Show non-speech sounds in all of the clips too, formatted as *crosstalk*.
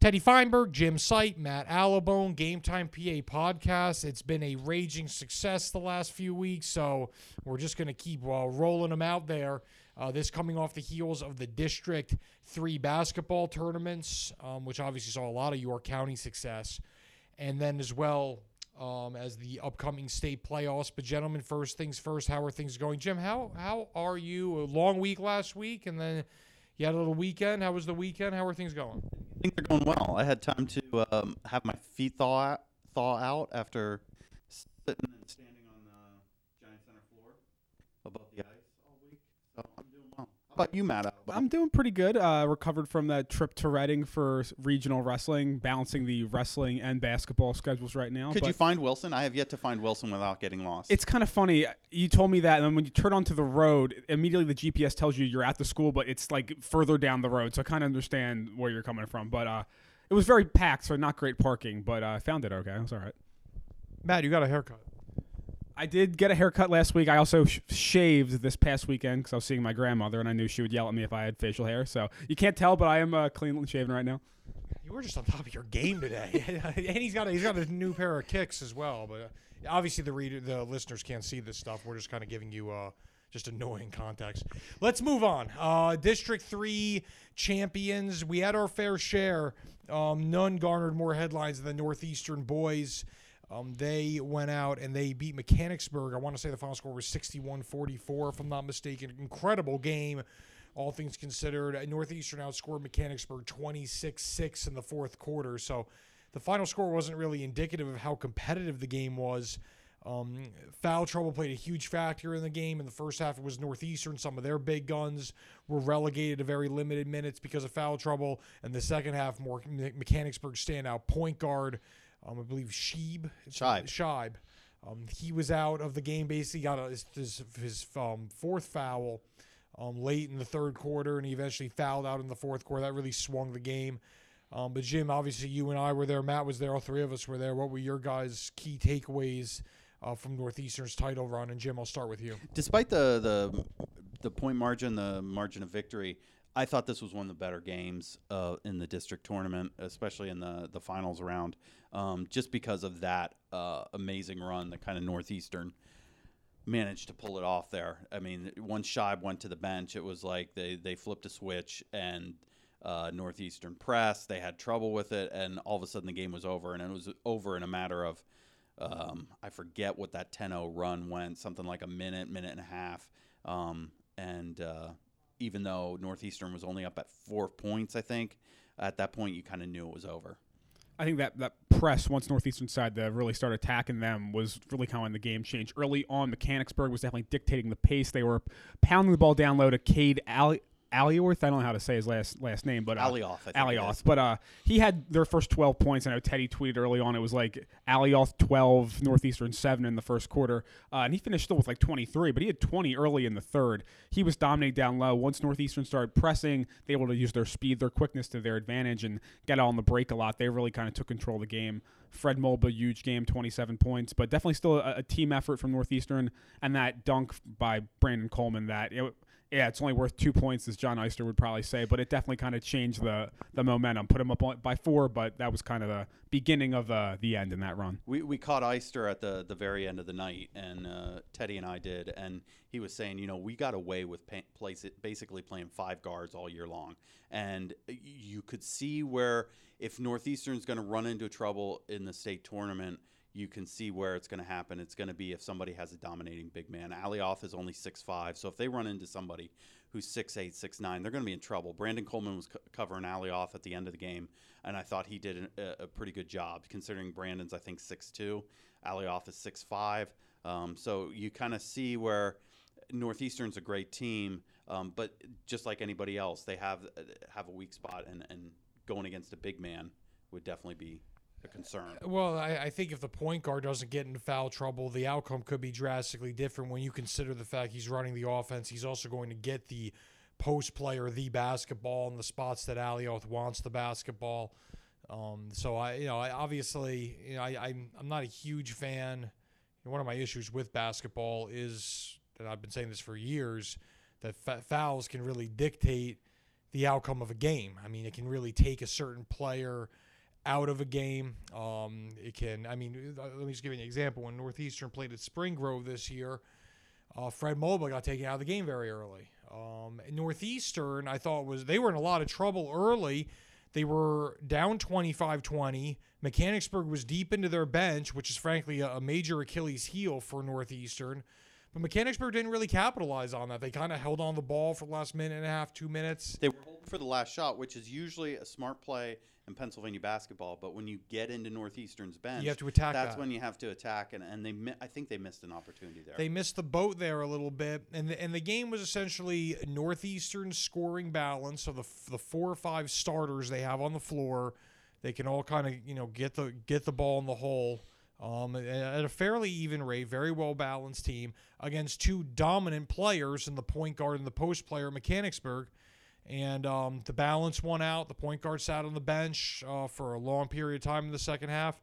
Teddy Feinberg, Jim Seip, Matt Allibone, Game Time PA podcast. It's been a raging success the last few weeks, so we're just going to keep uh, rolling them out there. Uh, this coming off the heels of the District 3 basketball tournaments, um, which obviously saw a lot of York County success. And then as well um, as the upcoming state playoffs. But gentlemen, first things first, how are things going? Jim, how, how are you? A long week last week, and then you had a little weekend. How was the weekend? How are things going? I think they're going well. I had time to um, have my feet thaw thaw out after sitting and standing on the giant center floor above the ice all week. So I'm doing well. How about you, Matt? I'm doing pretty good. Uh, recovered from that trip to Reading for regional wrestling, balancing the wrestling and basketball schedules right now. Could but you find Wilson? I have yet to find Wilson without getting lost. It's kind of funny. You told me that, and then when you turn onto the road, immediately the GPS tells you you're at the school, but it's like further down the road. So I kind of understand where you're coming from. But uh, it was very packed, so not great parking. But uh, I found it okay. It was all right. Matt, you got a haircut. I did get a haircut last week. I also sh- shaved this past weekend because I was seeing my grandmother, and I knew she would yell at me if I had facial hair. So you can't tell, but I am uh, clean shaven right now. You were just on top of your game today, *laughs* and he's got a, he's got a new pair of kicks as well. But uh, obviously, the reader, the listeners can't see this stuff. We're just kind of giving you uh, just annoying context. Let's move on. Uh, District three champions. We had our fair share. Um, none garnered more headlines than the Northeastern boys. Um, they went out and they beat Mechanicsburg. I want to say the final score was 61 44, if I'm not mistaken. Incredible game, all things considered. Northeastern outscored Mechanicsburg 26 6 in the fourth quarter. So the final score wasn't really indicative of how competitive the game was. Um, foul trouble played a huge factor in the game. In the first half, it was Northeastern. Some of their big guns were relegated to very limited minutes because of foul trouble. And the second half, more Mechanicsburg standout point guard, um, I believe Sheeb. Scheib. Scheib. Um, he was out of the game. Basically, got a, his his, his um, fourth foul um, late in the third quarter, and he eventually fouled out in the fourth quarter. That really swung the game. Um, but Jim, obviously, you and I were there. Matt was there. All three of us were there. What were your guys' key takeaways uh, from Northeastern's title run? And Jim, I'll start with you. Despite the the the point margin, the margin of victory, I thought this was one of the better games uh, in the district tournament, especially in the the finals round, um, just because of that uh, amazing run that kind of Northeastern managed to pull it off there. I mean, once Scheib went to the bench, it was like they they flipped a switch and. Uh, Northeastern press, they had trouble with it, and all of a sudden the game was over, and it was over in a matter of um, I forget what that 10-0 run went, something like a minute, minute and a half. Um, and uh, even though Northeastern was only up at four points, I think at that point you kind of knew it was over. I think that that press once Northeastern side to really start attacking them was really kind of when the game changed. Early on, Mechanicsburg was definitely dictating the pace. They were pounding the ball down low to Cade Ali- Alioth. I don't know how to say his last last name, but uh, Alioth, I think Alioth. But uh, he had their first 12 points. I know Teddy tweeted early on it was like Alioth 12, Northeastern 7 in the first quarter. Uh, and he finished still with like 23, but he had 20 early in the third. He was dominating down low. Once Northeastern started pressing, they were able to use their speed, their quickness to their advantage and get on the break a lot. They really kind of took control of the game. Fred Mulba, huge game, 27 points, but definitely still a, a team effort from Northeastern. And that dunk by Brandon Coleman that it, yeah, it's only worth two points, as John Eister would probably say, but it definitely kind of changed the the momentum. Put him up by four, but that was kind of the beginning of the the end in that run. We, we caught Eister at the, the very end of the night, and uh, Teddy and I did, and he was saying, you know, we got away with pay, place basically playing five guards all year long, and you could see where if Northeastern's going to run into trouble in the state tournament, you can see where it's going to happen. It's going to be if somebody has a dominating big man. Alioth is only six five, so if they run into somebody who's six eight, six nine, they're going to be in trouble. Brandon Coleman was co- covering Alioth at the end of the game, and I thought he did a, a pretty good job considering Brandon's I think six two, Alioth is six five. Um, so you kind of see where Northeastern's a great team, um, but just like anybody else, they have have a weak spot, and, and going against a big man would definitely be concern. Well, I, I think if the point guard doesn't get into foul trouble, the outcome could be drastically different when you consider the fact he's running the offense. He's also going to get the post player, the basketball, in the spots that Alioth wants the basketball. Um, so I, you know, I obviously, you know, I, I'm I'm not a huge fan. One of my issues with basketball is that I've been saying this for years that fa- fouls can really dictate the outcome of a game. I mean, it can really take a certain player out of a game. Um, it can. I mean, uh, let me just give you an example. When Northeastern played at Spring Grove this year, uh, Fred Mobley got taken out of the game very early. Um, Northeastern, I thought was they were in a lot of trouble early. They were down 25-20. Mechanicsburg was deep into their bench, which is frankly a, a major Achilles heel for Northeastern. But Mechanicsburg didn't really capitalize on that. They kind of held on the ball for the last minute and a half, two minutes. They were holding for the last shot, which is usually a smart play in Pennsylvania basketball. But when you get into Northeastern's bench, You have to attack That's that. when you have to attack, and, and they mi- I think they missed an opportunity there. They missed the boat there a little bit, and the, and the game was essentially Northeastern scoring balance of the the four or five starters they have on the floor. They can all kind of you know get the get the ball in the hole. Um, at- at a fairly even rate, very well balanced team against two dominant players in the point guard and the post player, Mechanicsburg. And um, the balance won out. The point guard sat on the bench uh, for a long period of time in the second half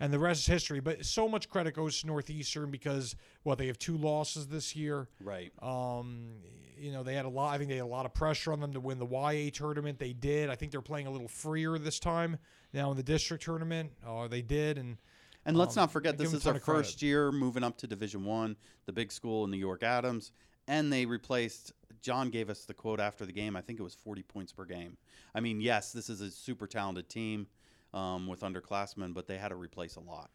and the rest is history. But so much credit goes to Northeastern because well, they have two losses this year. right. Um, you know they had a lot. I think they had a lot of pressure on them to win the YA tournament. They did. I think they're playing a little freer this time now in the district tournament. Uh, they did, and And let's Um, not forget, this is their first year moving up to Division One, the big school in New York Adams, and they replaced. John gave us the quote after the game. I think it was 40 points per game. I mean, yes, this is a super talented team um, with underclassmen, but they had to replace a lot.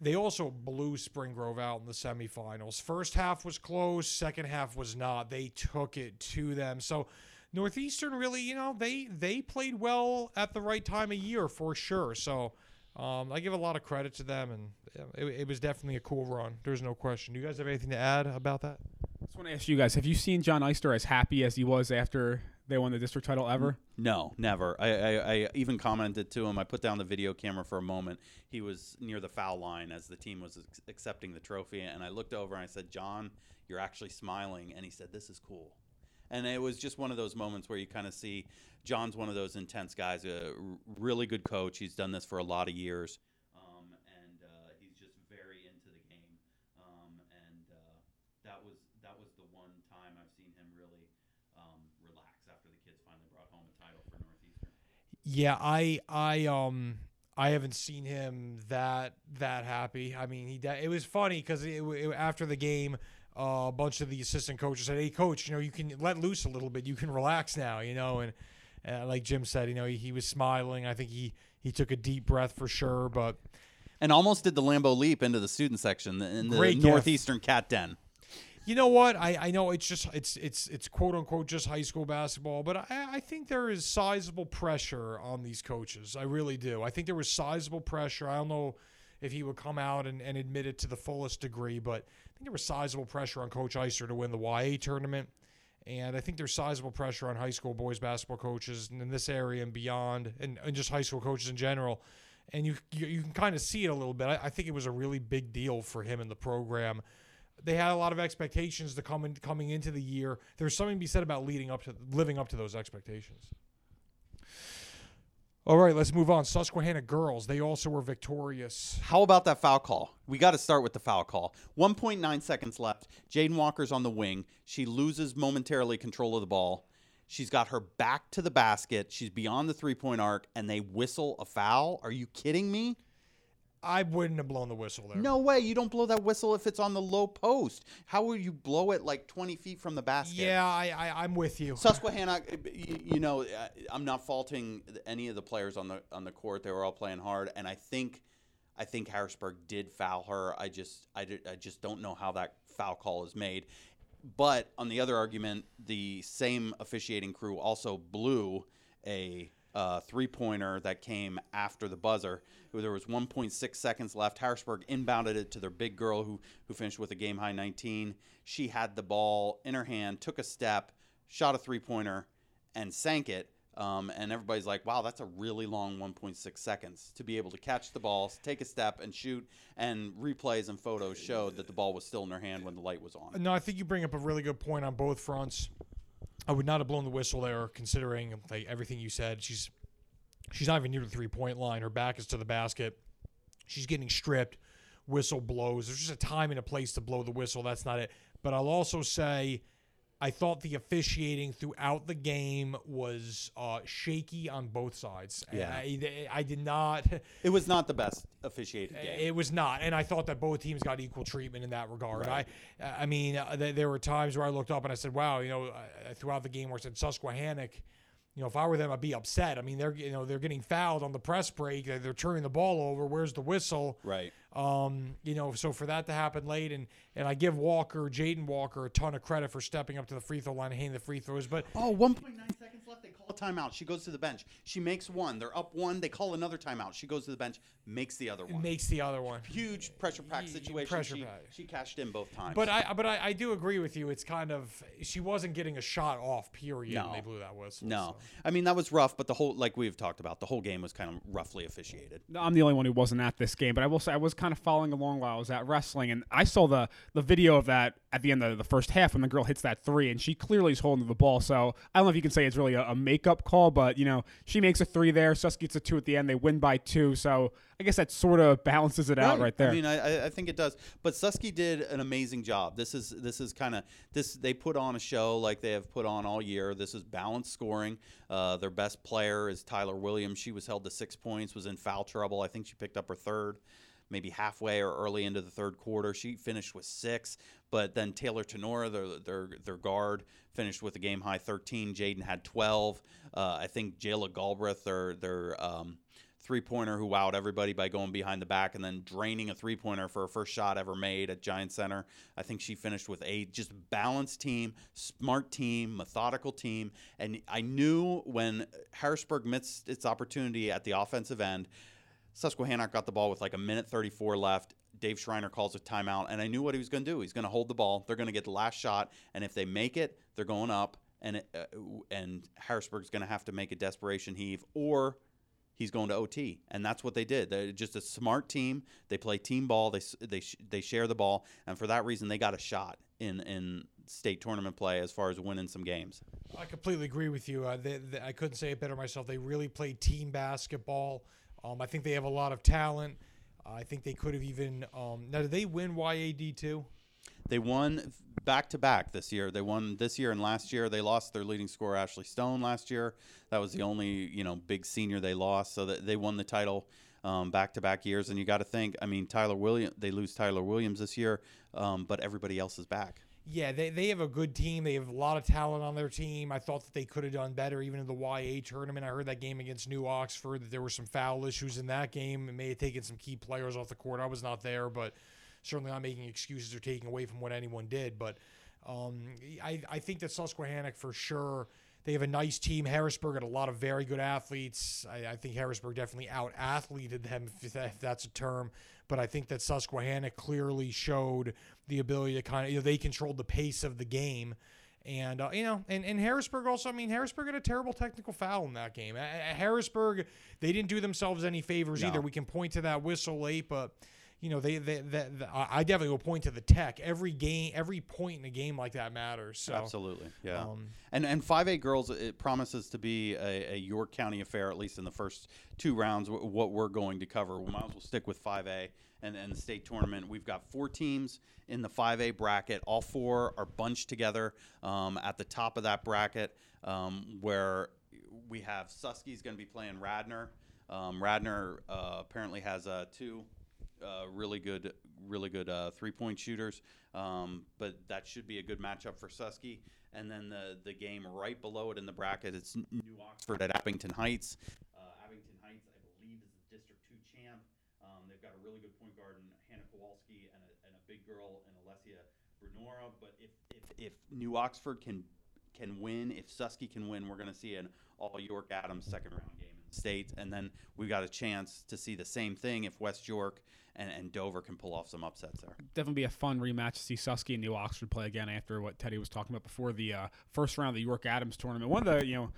they also blew Spring Grove out in the semifinals. First half was close, second half was not. They took it to them. So Northeastern really, you know, they they played well at the right time of year for sure. So um, I give a lot of credit to them, and it, it was definitely a cool run. There's no question. Do you guys have anything to add about that? I just want to ask you guys: Have you seen John Eister as happy as he was after they won the district title ever? No, never. I, I, I even commented to him. I put down the video camera for a moment. He was near the foul line as the team was ex- accepting the trophy, and I looked over and I said, "John, you're actually smiling." And he said, "This is cool." And it was just one of those moments where you kind of see John's one of those intense guys, a really good coach. He's done this for a lot of years, um, and uh, he's just very into the game. Um, and uh, that was that was the one time I've seen him really um, relax after the kids finally brought home a title for Northeastern. Yeah, I I um I haven't seen him that that happy. I mean, he it was funny because it, it, after the game, uh, a bunch of the assistant coaches said, "Hey, coach, you know, you can let loose a little bit. You can relax now, you know." And uh, like Jim said, you know, he, he was smiling. I think he he took a deep breath for sure, but and almost did the Lambo leap into the student section in the Great gift. northeastern cat den. You know what? I, I know it's just it's it's it's quote unquote just high school basketball, but I, I think there is sizable pressure on these coaches. I really do. I think there was sizable pressure. I don't know if he would come out and, and admit it to the fullest degree, but I think there was sizable pressure on Coach Eister to win the YA tournament. And I think there's sizable pressure on high school boys basketball coaches in this area and beyond, and, and just high school coaches in general. And you you, you can kind of see it a little bit. I, I think it was a really big deal for him in the program they had a lot of expectations to come in, coming into the year. There's something to be said about leading up to living up to those expectations. All right, let's move on. Susquehannock girls, they also were victorious. How about that foul call? We got to start with the foul call. 1.9 seconds left. Jaden Walker's on the wing. She loses momentarily control of the ball. She's got her back to the basket. She's beyond the three point arc, and they whistle a foul. Are you kidding me? I wouldn't have blown the whistle there. No way. You don't blow that whistle if it's on the low post. How would you blow it like 20 feet from the basket? Yeah, I, I I'm with you. Susquehannock, you know, I'm not faulting any of the players on the on the court. They were all playing hard, and I think, I think Harrisburg did foul her. I just, I, did, I just don't know how that foul call is made. But on the other argument, the same officiating crew also blew a uh, three pointer that came after the buzzer. There was 1.6 seconds left. Harrisburg inbounded it to their big girl who who finished with a game high 19. She had the ball in her hand, took a step, shot a three pointer, and sank it. Um, and everybody's like, "Wow, that's a really long 1.6 seconds to be able to catch the ball, take a step, and shoot." And replays and photos showed that the ball was still in her hand when the light was on. No, I think you bring up a really good point on both fronts. I would not have blown the whistle there, considering like everything you said. She's she's not even near the three point line. Her back is to the basket. She's getting stripped. Whistle blows. There's just a time and a place to blow the whistle. That's not it. But I'll also say, I thought the officiating throughout the game was uh, shaky on both sides. Yeah. I, I did not. It was not the best officiated game. It was not, and I thought that both teams got equal treatment in that regard. I, I mean, uh, th- there were times where I looked up and I said, "Wow," you know, uh, throughout the game where I said Susquehannock. You know, if I were them, I'd be upset. I mean, they're you know they're getting fouled on the press break. They're, they're turning the ball over. Where's the whistle? right. Um, you know, so for that to happen late, and and I give Walker, Jaden Walker, a ton of credit for stepping up to the free throw line and hitting the free throws. But Oh, 1.9 seconds left. They call a timeout. She goes to the bench. She makes one. They're up one. They call another timeout. She goes to the bench, makes the other one. makes the other one. Huge pressure pack Ye- situation. pressure she, pack. she cashed in both times. But I, but I, I do agree with you. It's kind of she wasn't getting a shot off. Period. No. when they blew that whistle. no, so. I mean that was rough. But the whole, like we've talked about, the whole game was kind of roughly officiated. I'm the only one who wasn't at this game, but I will say I was kind of following along while I was at wrestling, and I saw the the video of that at the end of the first half when the girl hits that three, and she clearly is holding the ball. So I don't know if you can say it's really a, a makeup call, but you know she makes a three there. Sus gets a two at the end. They win by two, so I guess that sort of balances it out right there. I mean, I, I- I think it does. But Susky did an amazing job. This is this is kind of this. They put on a show like they have put on all year. This is balanced scoring. Uh, their best player is Tyler Williams. She was held to six points. Was in foul trouble. I think she picked up her third. Maybe halfway or early into the third quarter, she finished with six. But then Taylor Tenora, their their, their guard, finished with a game high 13. Jaden had 12. Uh, I think Jayla Galbraith, their their um, three pointer who wowed everybody by going behind the back and then draining a three pointer for her first shot ever made at Giant Center. I think she finished with eight. Just balanced team, smart team, methodical team. And I knew when Harrisburg missed its opportunity at the offensive end, Susquehannock got the ball with like a minute 34 left. Dave Schreiner calls a timeout, and I knew what he was going to do. He's going to hold the ball. They're going to get the last shot, and if they make it, they're going up, and it, uh, and Harrisburg's going to have to make a desperation heave, or he's going to OT, and that's what they did. They're just a smart team. They play team ball. They they they share the ball, and for that reason, they got a shot in in state tournament play as far as winning some games. I completely agree with you. Uh, they, they, I couldn't say it better myself. They really played team basketball. Um, I think they have a lot of talent. I think they could have even. Um, now, did they win YAD too? They won back to back this year. They won this year and last year. They lost their leading scorer Ashley Stone last year. That was the only you know big senior they lost. So that they won the title back to back years. And you got to think. I mean, Tyler Williams. They lose Tyler Williams this year, um, but everybody else is back. Yeah, they, they have a good team. They have a lot of talent on their team. I thought that they could have done better even in the YA tournament. I heard that game against New Oxford that there were some foul issues in that game. It may have taken some key players off the court. I was not there, but certainly not making excuses or taking away from what anyone did. But um, I, I think that Susquehannock for sure. They have a nice team. Harrisburg had a lot of very good athletes. I, I think Harrisburg definitely out athleted them, if, that, if that's a term. But I think that Susquehannock clearly showed the ability to kind of, you know, they controlled the pace of the game. And, uh, you know, and, and Harrisburg also, I mean, Harrisburg had a terrible technical foul in that game. Uh, Harrisburg, they didn't do themselves any favors No. either. We can point to that whistle late, but you know, they, they, they, they I definitely will point to the tech. Every game, every point in a game like that matters. So, Absolutely, yeah. um, and and five A girls, it promises to be a, a York County affair at least in the first two rounds. wh- What we're going to cover, we might as well stick with five A and and the state tournament. We've got four teams in the five A bracket. All four are bunched together um, at the top of that bracket, um, where we have Susky's going to be playing Radnor. Um, Radnor uh, apparently has uh, two uh, really good, really good uh, three-point shooters. Um, but that should be a good matchup for Susky. And then the the game right below it in the bracket, it's New Oxford at Abington Heights. Uh, Abington Heights, I believe, is the District Two champ. Um, they've got a really good point guard in Hannah Kowalski and a, and a big girl in Alessia Brenora. But if, if if New Oxford can can win, if Susky can win, we're going to see an all York Adams second round game state, and then we've got a chance to see the same thing if West York and, and Dover can pull off some upsets there. definitely be a fun rematch to see Susky and New Oxford play again after what Teddy was talking about before the uh, first round of the York Adams tournament. One of the you know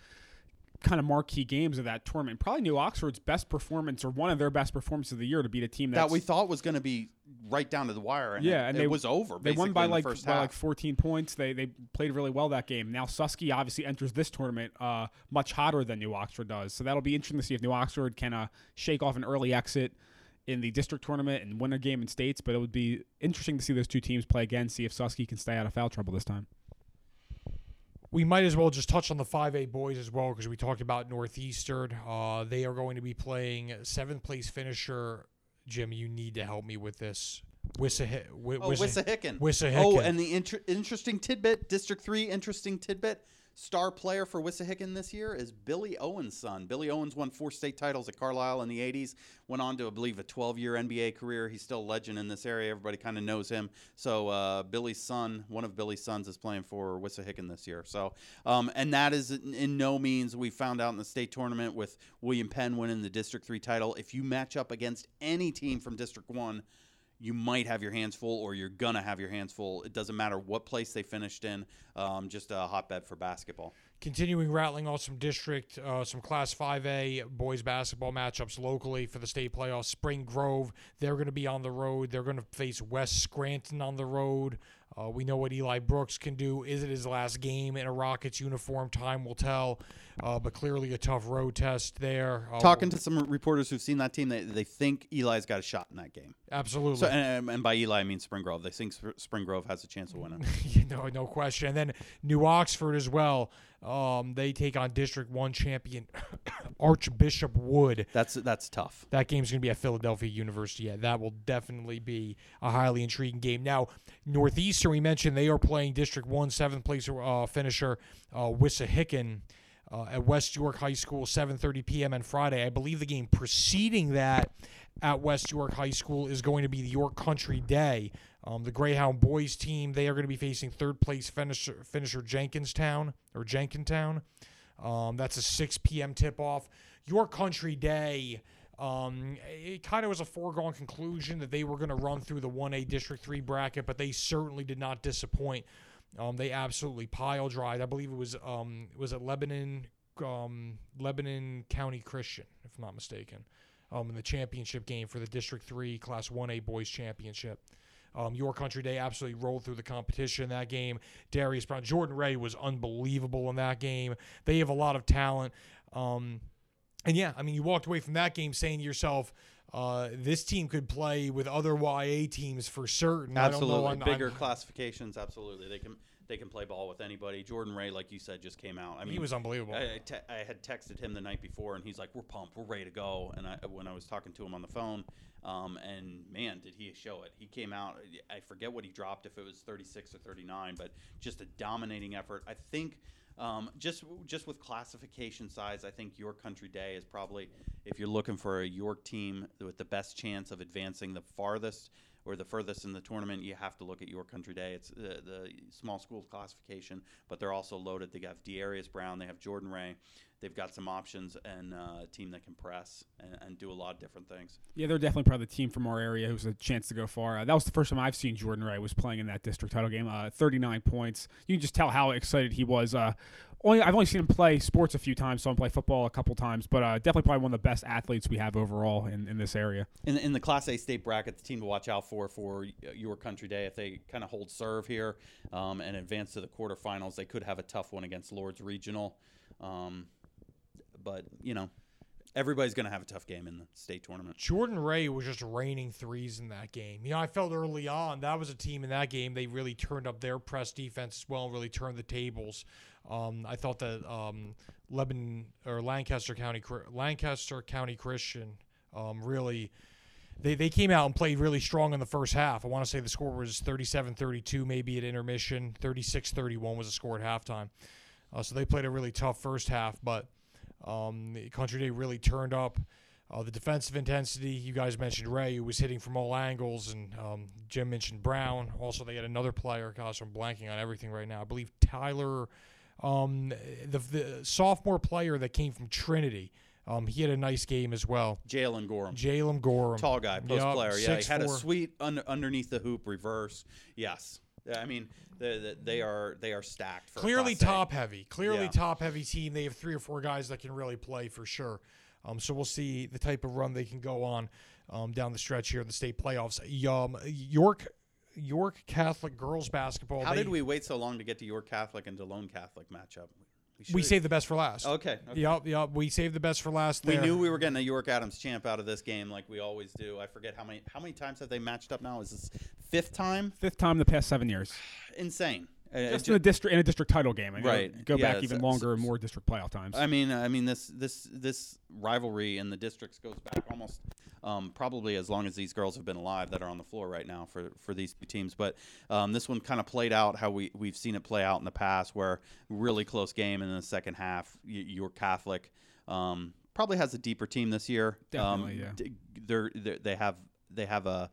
kind of marquee games of that tournament. Probably New Oxford's best performance or one of their best performances of the year to beat a team that's, that we thought was going to be right down to the wire, and Yeah, it, and it they- was over. They won by like by like 14 points. They they played really well that game. Now Susky obviously enters this tournament uh, much hotter than New Oxford does. So that'll be interesting to see if New Oxford can uh, shake off an early exit in the district tournament and win a game in states. But it would be interesting to see those two teams play again. See if Susky can stay out of foul trouble this time. We might as well just touch on the 5A boys as well because we talked about Northeastern. Uh, they are going to be playing seventh place finisher. Jim, you need to help me with this. Wissahick. Oh, Wissahickon. Wissahickon. Oh, and the inter- interesting tidbit, District 3, interesting tidbit. Star player for Wissahickon this year is Billy Owens' son. Billy Owens won four state titles at Carlisle in the 80s, went on to, I believe, a 12 year NBA career. He's still a legend in this area. Everybody kind of knows him. So, uh, Billy's son, one of Billy's sons, is playing for Wissahickon this year. So, um, and that is in, in no means, we found out in the state tournament with William Penn winning the District 3 title. If you match up against any team from District 1, you might have your hands full or you're going to have your hands full. It doesn't matter what place they finished in, um, just a hotbed for basketball. Continuing rattling off some district, uh, some Class 5A boys basketball matchups locally for the state playoffs. Spring Grove, they're going to be on the road. They're going to face West Scranton on the road. Uh, we know what Eli Brooks can do. Is it his last game in a Rockets uniform? Time will tell. Uh, but clearly a tough road test there. Uh, Talking to some reporters who've seen that team, they, they think Eli's got a shot in that game. Absolutely. So, and, and by Eli, I mean Spring Grove. They think Spring Grove has a chance of winning. *laughs* no, no question. And then New Oxford as well. Um, they take on District One champion *coughs* Archbishop Wood. That's that's tough. That game's going to be at Philadelphia University. Yeah, that will definitely be a highly intriguing game. Now, Northeastern, we mentioned they are playing District One seventh place uh, finisher uh, Wissahickon. Uh, at West York High School, 7:30 p.m. on Friday. I believe the game preceding that at West York High School is going to be the York Country Day. Um, the Greyhound boys team they are going to be facing third place finisher, finisher Jenkinstown or Jenkintown. Um, that's a 6 p.m. tip off. York Country Day. Um, it kind of was a foregone conclusion that they were going to run through the 1A District 3 bracket, but they certainly did not disappoint. Um, they absolutely pile drive. I believe it was um, was at Lebanon um, Lebanon County Christian, if I'm not mistaken, in the championship game for the District Three Class One A Boys Championship. Um, York Country Day absolutely rolled through the competition in that game. Darius Brown, Jordan Ray was unbelievable in that game. They have a lot of talent. Um, and yeah, I mean, you walked away from that game saying to yourself, uh, this team could play with other YA teams for certain. Absolutely, I don't know, I'm- bigger classifications. Absolutely, they can they can play ball with anybody. Jordan Ray, like you said, just came out. I mean, he was unbelievable. I, I te- I had texted him the night before, and he's like, "We're pumped, we're ready to go." And I, when I was talking to him on the phone, um, and man, did he show it! He came out. I forget what he dropped, if it was 36 or 39, but just a dominating effort. I think. Um, just just with classification size, I think York Country Day is probably if you're looking for a York team with the best chance of advancing the farthest or the furthest in the tournament, you have to look at York Country Day. It's the, the small schools classification, but they're also loaded. They have Dearius Brown, they have Jordan Ray, they've got some options and uh, a team that can press and, and do a lot of different things. Yeah, they're definitely probably the team from our area who's a chance to go far. Uh, that was the first time I've seen Jordan Ray was playing in that district title game. Uh, 39 points. You can just tell how excited he was. Uh, only I've only seen him play sports a few times, so him play football a couple times, but uh, definitely probably one of the best athletes we have overall in, in this area. In, in the Class A state bracket, the team to watch out for for York Country Day, if they kind of hold serve here um, and advance to the quarterfinals, they could have a tough one against Lourdes Regional. Um, but you know, everybody's going to have a tough game in the state tournament. Jordan Ray was just raining threes in that game. You know, I felt early on that was a team in that game. They really turned up their press defense as well and really turned the tables. Um, I thought that um, Lebanon or Lancaster County Lancaster County Christian um, really they, they came out and played really strong in the first half. I want to say the score was 37-32 maybe at intermission. 36-31 was the score at halftime. Uh, so they played a really tough first half, but um, Country Day really turned up. Uh, the defensive intensity, you guys mentioned Ray, who was hitting from all angles, and um, Jim mentioned Brown. Also, they had another player. Gosh, I'm blanking on everything right now. I believe Tyler, um, the, the sophomore player that came from Trinity. Um, he had a nice game as well. Jalen Gorham. Jalen Gorham. Tall guy, post Yup, player. Yeah, he had a sweet under, underneath the hoop reverse. Yes. Yeah, I mean, they, they are they are stacked. For Clearly Class A. top heavy. Clearly Yeah. top heavy team. They have three or four guys that can really play for sure. Um, so we'll see the type of run they can go on um, down the stretch here in the state playoffs. Um, York York Catholic girls basketball. How they- did we wait so long to get to York Catholic and DeLone Catholic matchup? We should- saved the best for last. Okay. okay. Yep, yep. We saved the best for last. We knew we were getting a York Adams champ out of this game, like we always do. I forget how many how many times have they matched up now? Is this fifth time? Fifth time in the past seven years. *sighs* Insane. Just ju- in a district in a district title game, you Right. Go Yeah, back even longer and more district playoff times. I mean, I mean this this this rivalry in the districts goes back almost um, probably as long as these girls have been alive that are on the floor right now for, for these two teams. But um, this one kind of played out how we we've seen it play out in the past, where really close game and in the second half, York Catholic um, probably has a deeper team this year. Definitely, um, yeah. They're, they're they have they have a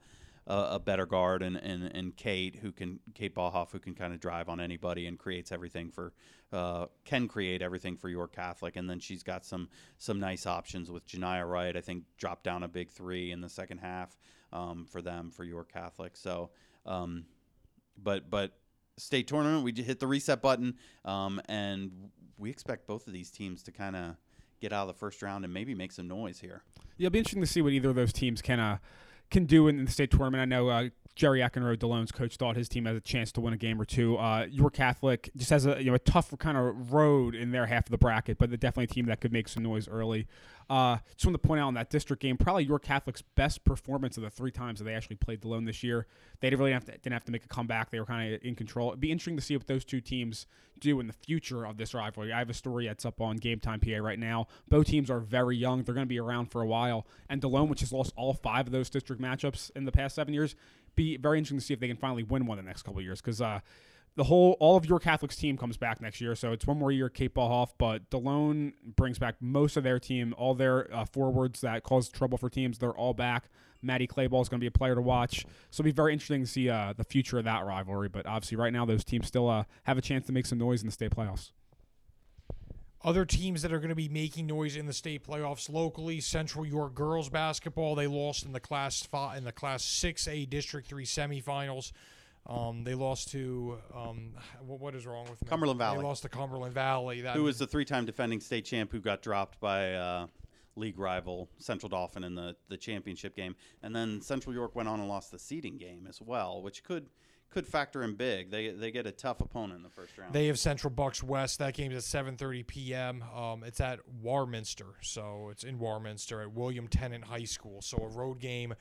a, a better guard and, and, and Kate who can Kate Ballhoff who can kind of drive on anybody and creates everything for uh, can create everything for York Catholic and then she's got some some nice options with Janiyah Wright I think dropped down a big three in the second half um, for them for York Catholic so um, but but state tournament we hit the reset button um, and we expect both of these teams to kind of get out of the first round and maybe make some noise here. Yeah, it'll be interesting to see what either of those teams can uh, can do in the state tournament. I know uh, Jerry Eckenrode, DeLone's coach, thought his team has a chance to win a game or two. Uh, York Catholic just has a you know a tough kind of road in their half of the bracket, but they're definitely a team that could make some noise early. Uh, just want to point out in that district game, probably York Catholic's best performance of the three times that they actually played DeLone this year. They didn't really have to, didn't have to make a comeback. They were kind of in control. It'd be interesting to see what those two teams do in the future of this rivalry. I have a story that's up on Game Time PA right now. Both teams are very young. They're going to be around for a while. And DeLone, which has lost all five of those district matchups in the past seven years, be very interesting to see if they can finally win one the next couple years because uh, the whole all of York Catholic's team comes back next year, so it's one more year at Kate Ballhoff. But DeLone brings back most of their team, all their uh, forwards that cause trouble for teams. They're all back. Maddie Clayball is going to be a player to watch, so it'll be very interesting to see uh, the future of that rivalry. But obviously, right now, those teams still uh, have a chance to make some noise in the state playoffs. Other teams that are going to be making noise in the state playoffs locally: Central York girls basketball. They lost in the class five, in the class six A District Three semifinals. Um, they lost to um, what, what is wrong with me? Cumberland Valley. They lost to Cumberland Valley. That Who was the three-time defending state champ who got dropped by uh, league rival Central Dauphin in the, the championship game, and then Central York went on and lost the seeding game as well, which could could factor in big. They they get a tough opponent in the first round. They have Central Bucks West. That game's at 7:30 p.m. Um, it's at Warminster, so it's in Warminster at William Tennent High School. So a road game,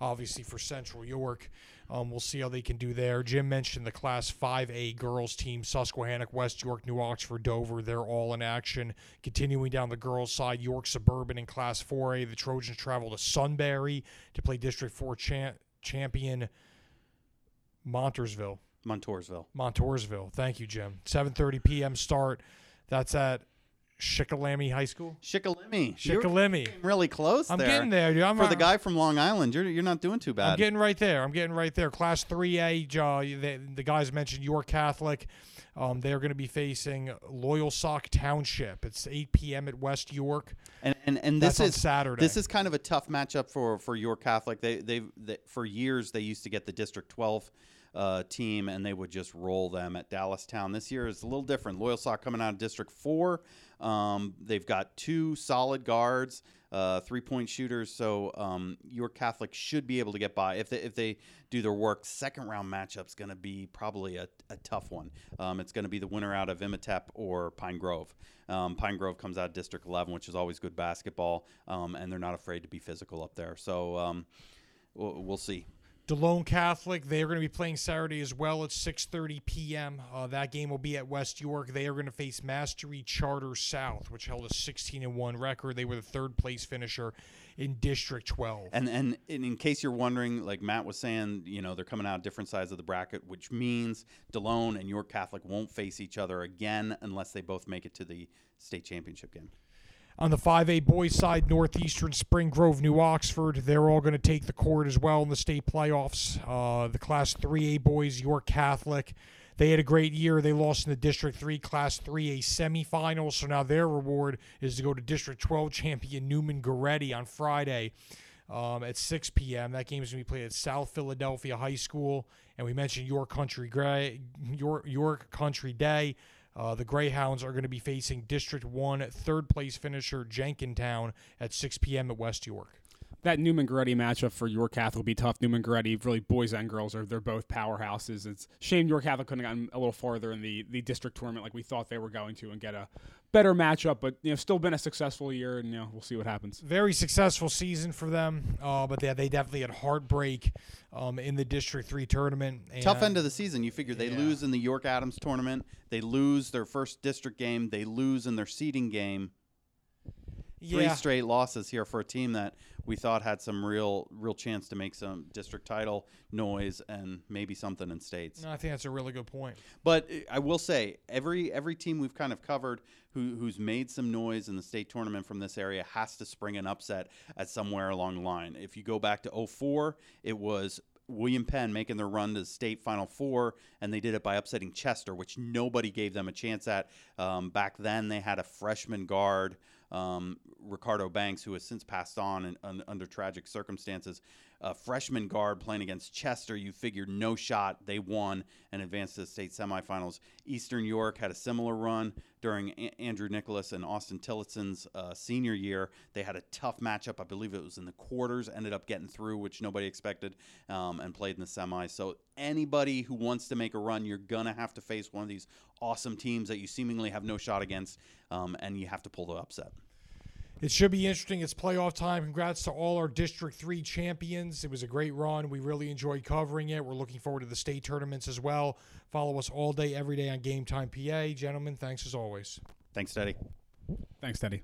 obviously for Central York. Um, we'll see how they can do there. Jim mentioned the Class 5A girls team: Susquehannock, West York, New Oxford, Dover. They're all in action. Continuing down the girls' side, York Suburban in Class 4A. The Trojans travel to Sunbury to play District 4 cha- champion Montersville. Montoursville. Montoursville. Thank you, Jim. 7:30 p.m. start. That's at Shikellamy High School. Shikellamy. You're Shikellamy. really close I'm there. getting there, dude. I'm For uh, the guy from Long Island, you're you're not doing too bad. I'm getting right there. I'm getting right there. Class 3A. Uh, the, the guys mentioned York Catholic. Um, they're going to be facing Loyalsock Township. It's 8 p.m. at West York. and and, and this is Saturday. This is kind of a tough matchup for for York Catholic. They they they for years they used to get the District 12 uh, team and they would just roll them at Dallastown. This year is a little different. Loyalsock coming out of District 4. Um, they've got two solid guards, uh, three point shooters. So um, York Catholic should be able to get by if they if they do their work. Second round matchup's going to be probably a, a tough one. Um, it's going to be the winner out of Imhotep or Pine Grove. Um, Pine Grove comes out District 11, which is always good basketball, um, and they're not afraid to be physical up there. So um, we'll, we'll see. DeLone Catholic, they are going to be playing Saturday as well at 6:30 p.m. Uh, that game will be at West York. They are going to face Mastery Charter South, which held a 16 and one record. They were the third place finisher in District 12. And, and and in case you're wondering, like Matt was saying, you know they're coming out different sides of the bracket, which means DeLone and York Catholic won't face each other again unless they both make it to the state championship game. On the 5A boys side, Northeastern, Spring Grove, New Oxford, they're all going to take the court as well in the state playoffs. Uh, the Class 3A boys, York Catholic, they had a great year. They lost in the District 3 Class 3A semifinals, so now their reward is to go to District 12 champion Neumann-Goretti on Friday um, at 6 p.m. That game is going to be played at South Philadelphia High School, and we mentioned York Country Gray, York, York Country Day. Uh, the Greyhounds are going to be facing District 1 third place finisher Jenkintown at 6 p.m. at West York. that Neumann-Goretti matchup for York Catholic will be tough. Neumann-Goretti, really boys and girls are they're both powerhouses. It's shame York Catholic couldn't have gotten a little farther in the, the district tournament like we thought they were going to and get a better matchup. But you know, still been a successful year, and you know, we'll see what happens. Very successful season for them, uh, but yeah, they definitely had heartbreak um, in the District Three tournament. And Tough end of the season. You figure they Yeah. lose in the York Adams tournament, they lose their first district game, they lose in their seeding game. Three yeah. straight losses here for a team that we thought had some real, real chance to make some district title noise and maybe something in states. No, I think that's a really good point. But uh, I will say every every team we've kind of covered who who's made some noise in the state tournament from this area has to spring an upset at somewhere along the line. If you go back to 04, it was William Penn making their run to the state final four, and they did it by upsetting Chester, which nobody gave them a chance at. Um, back then, they had a freshman guard, um, Ricardo Banks, who has since passed on in, un, under tragic circumstances. A freshman guard playing against Chester, you figured no shot. They won and advanced to the state semifinals. Eastern York had a similar run during A- Andrew Nicholas and Austin Tillotson's uh, senior year. They had a tough matchup. I believe it was in the quarters, ended up getting through, which nobody expected, um, and played in the semis. So anybody who wants to make a run, you're gonna have to face one of these awesome teams that you seemingly have no shot against, um, and you have to pull the upset. It should be interesting. It's playoff time. Congrats to all our District 3 champions. It was a great run. We really enjoyed covering it. We're looking forward to the state tournaments as well. Follow us all day, every day on Game Time PA. Gentlemen, thanks as always. Thanks, Teddy. Thanks, Teddy.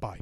Bye.